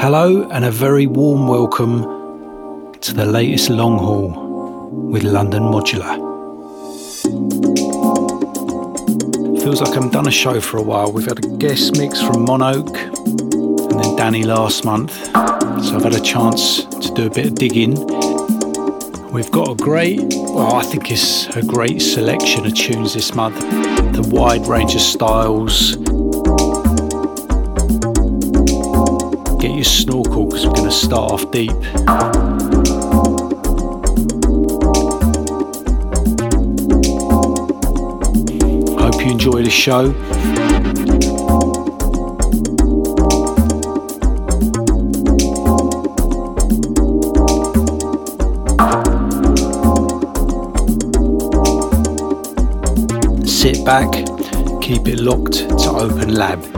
Hello, and a very warm welcome to the latest long haul with London Modular. Feels like I haven't done a show for a while. We've had a guest mix from Monoke and then Danny last month, so I've had a chance to do a bit of digging. We've got a great, well, I think it's a great selection of tunes this month. The wide range of styles, get your snorkel because we're going to start off deep. Hope you enjoy the show. Back, keep it locked to Open Lab.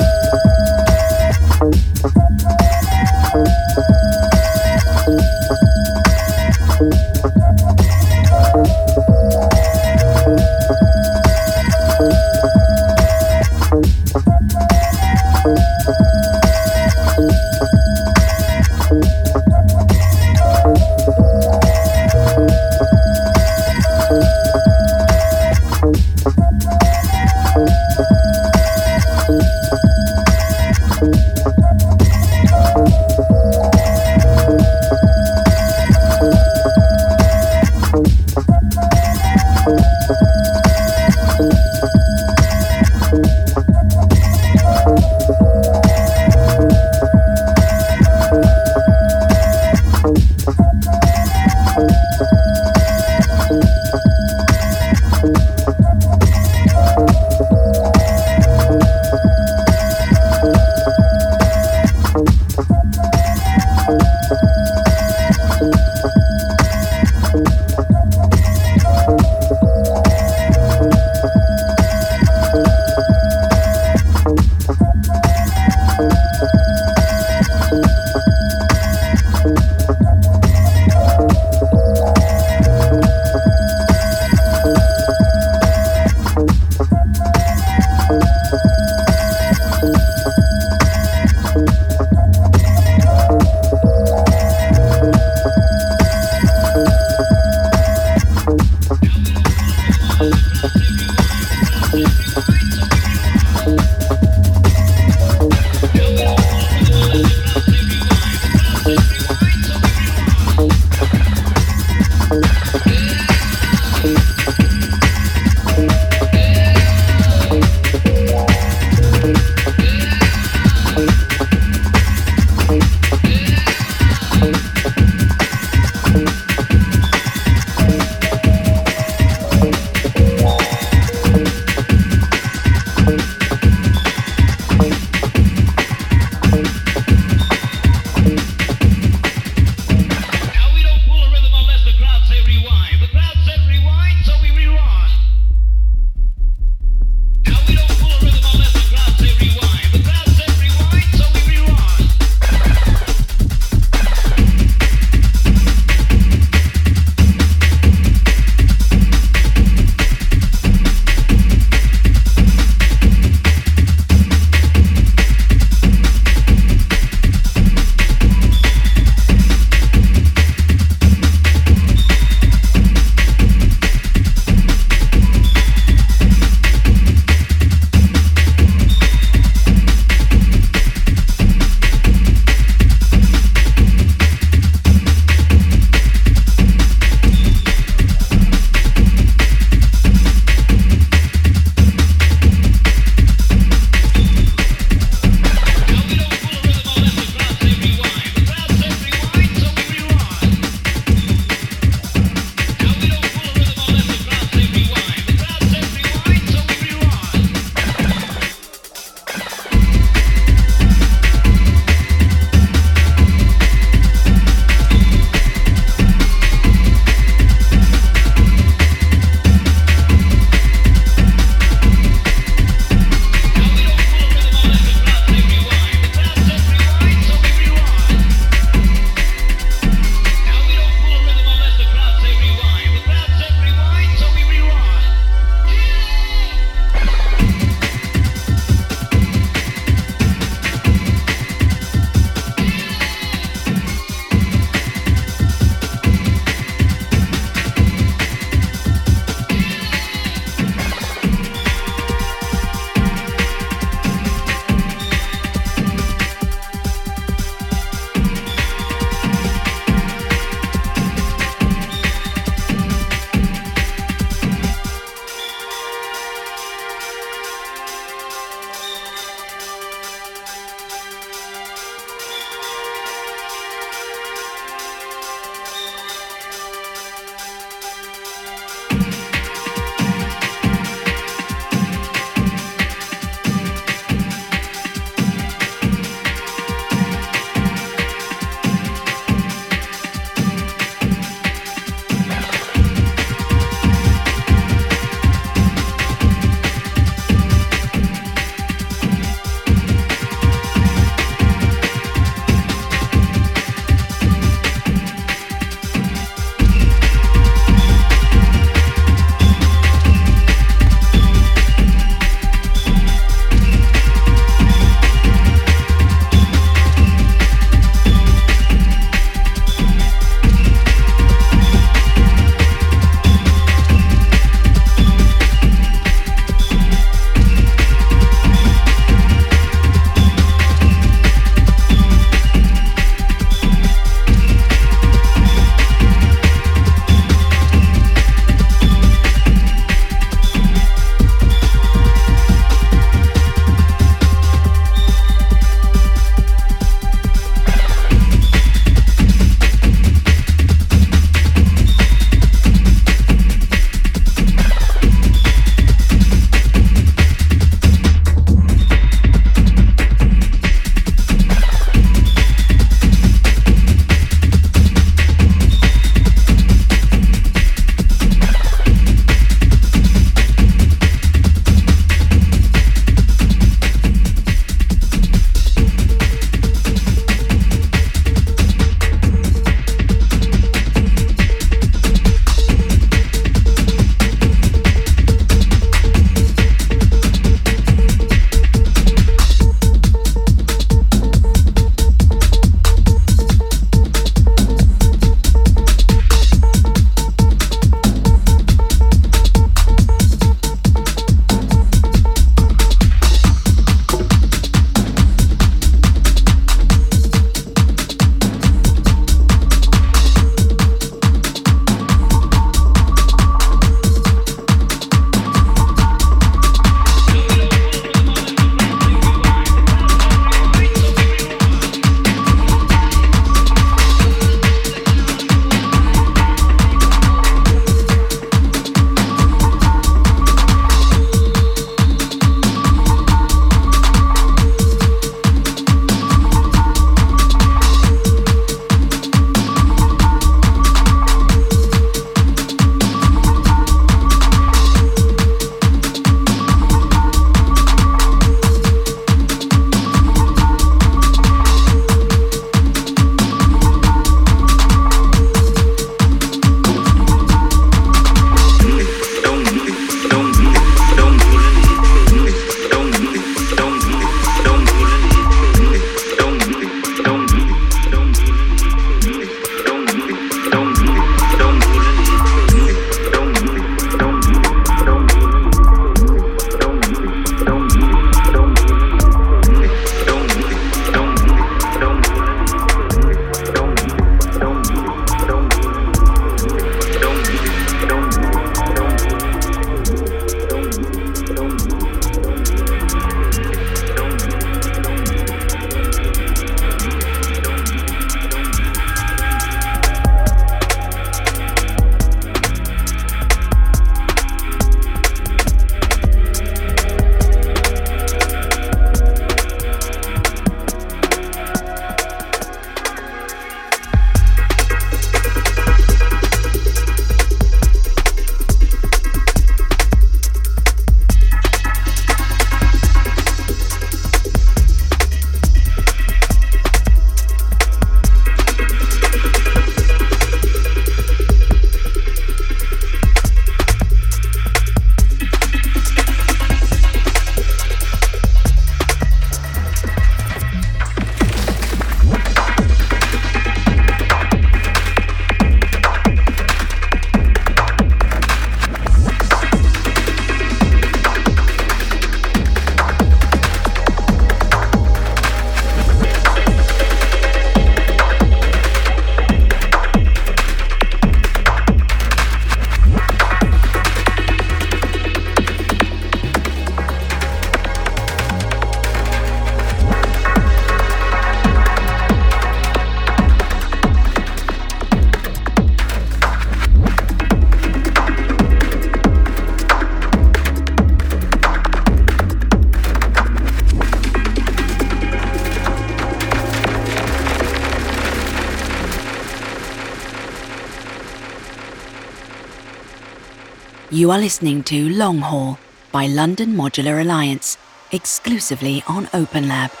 You are listening to Long Haul by London Modular Alliance, exclusively on OpenLab.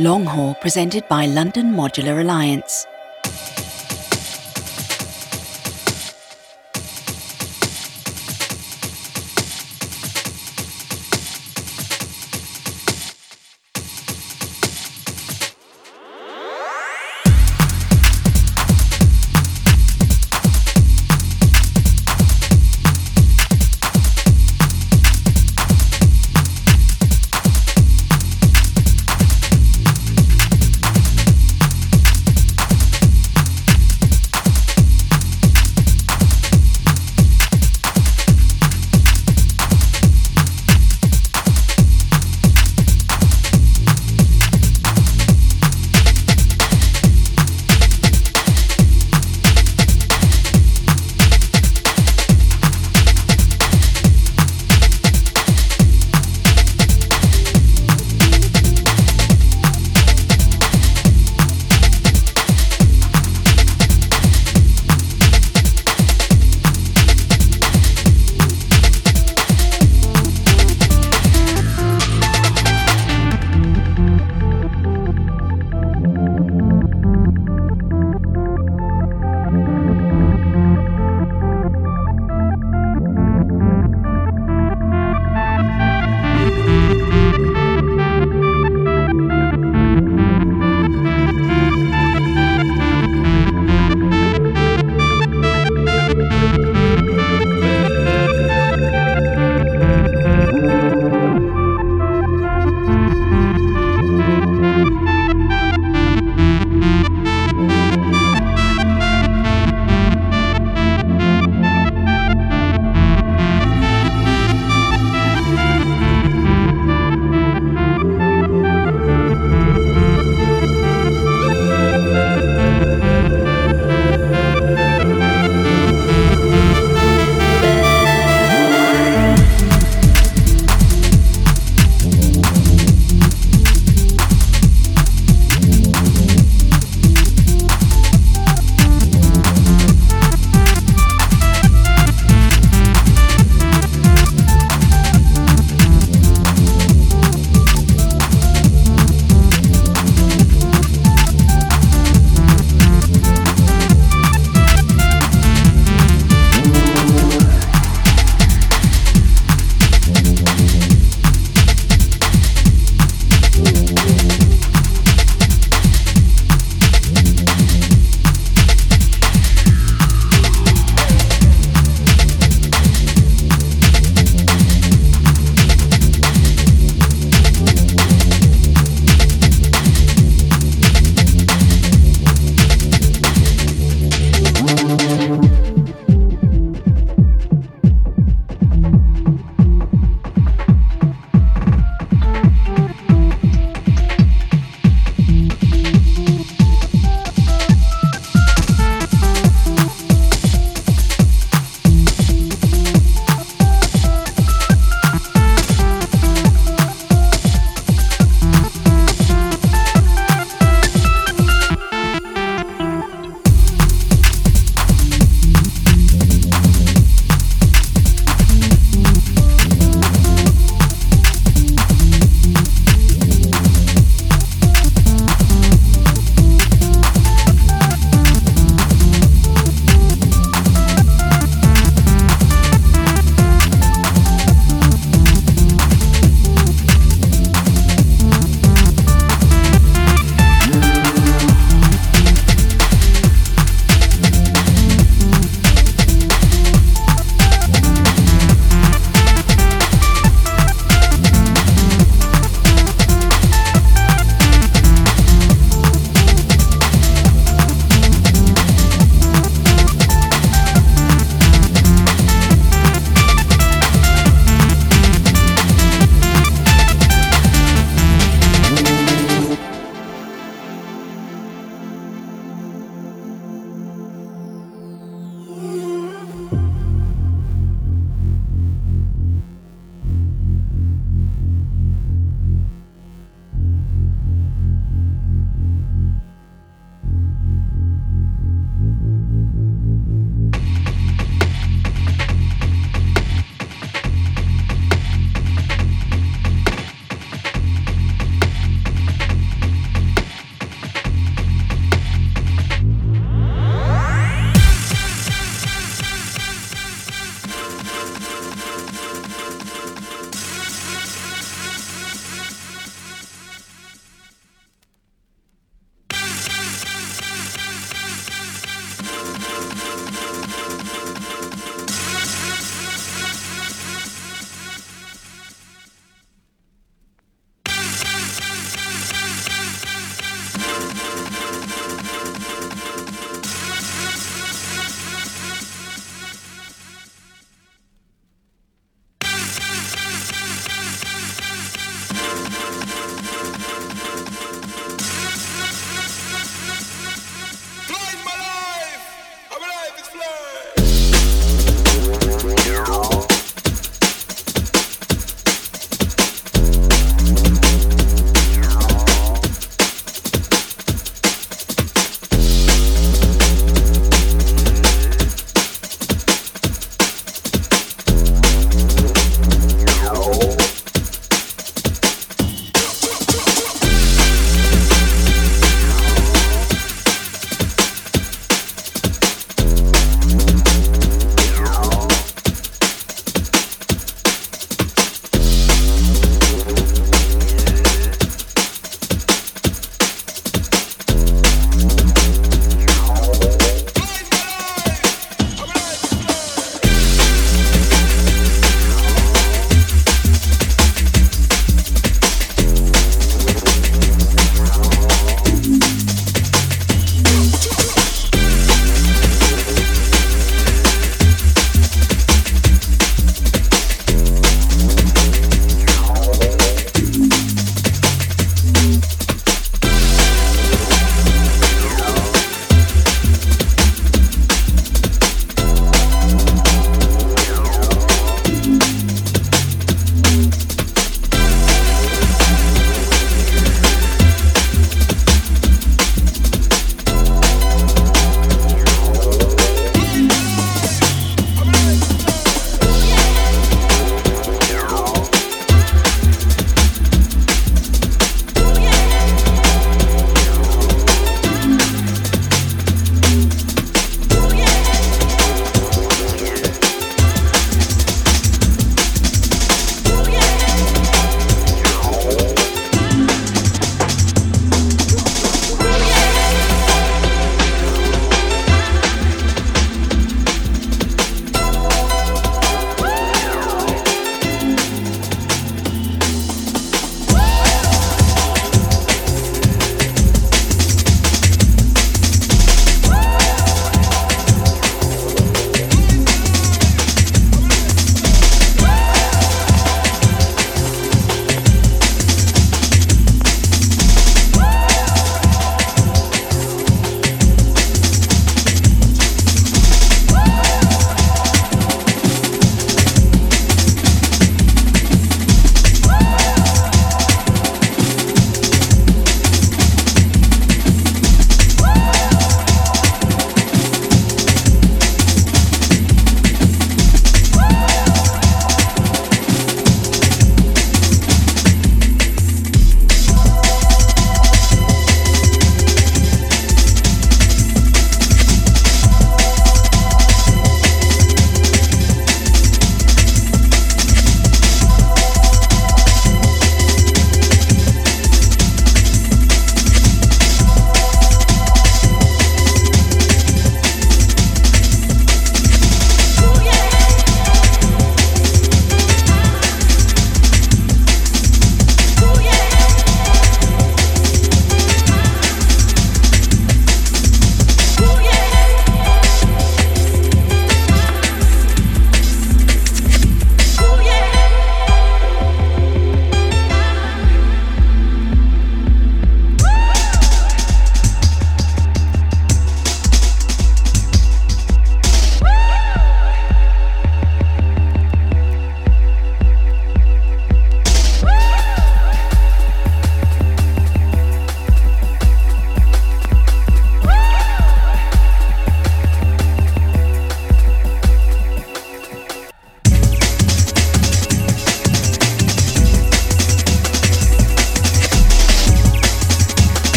Long Haul presented by London Modular Alliance.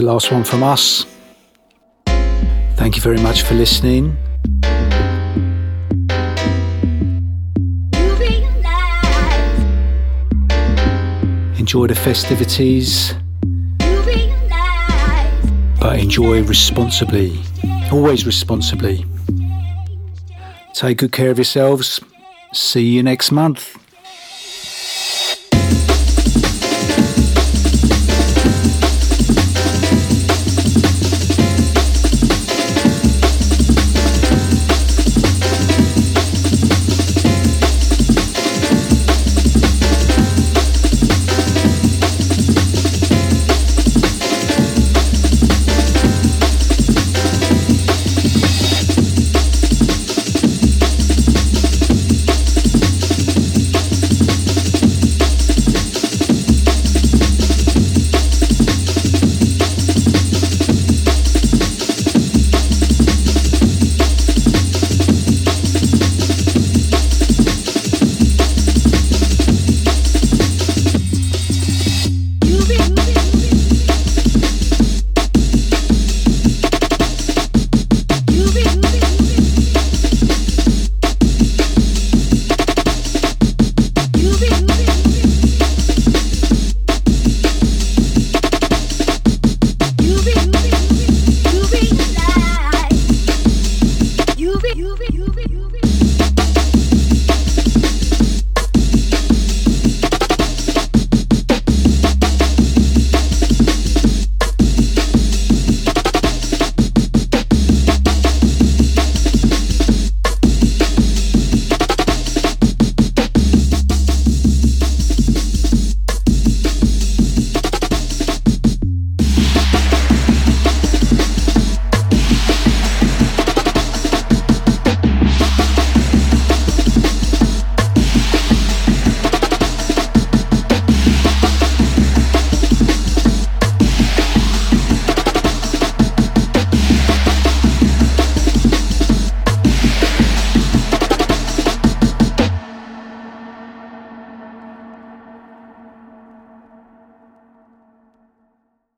The last one from us. Thank you very much for listening. Enjoy the festivities, but enjoy responsibly. Always responsibly. Take good care of yourselves. See you next month.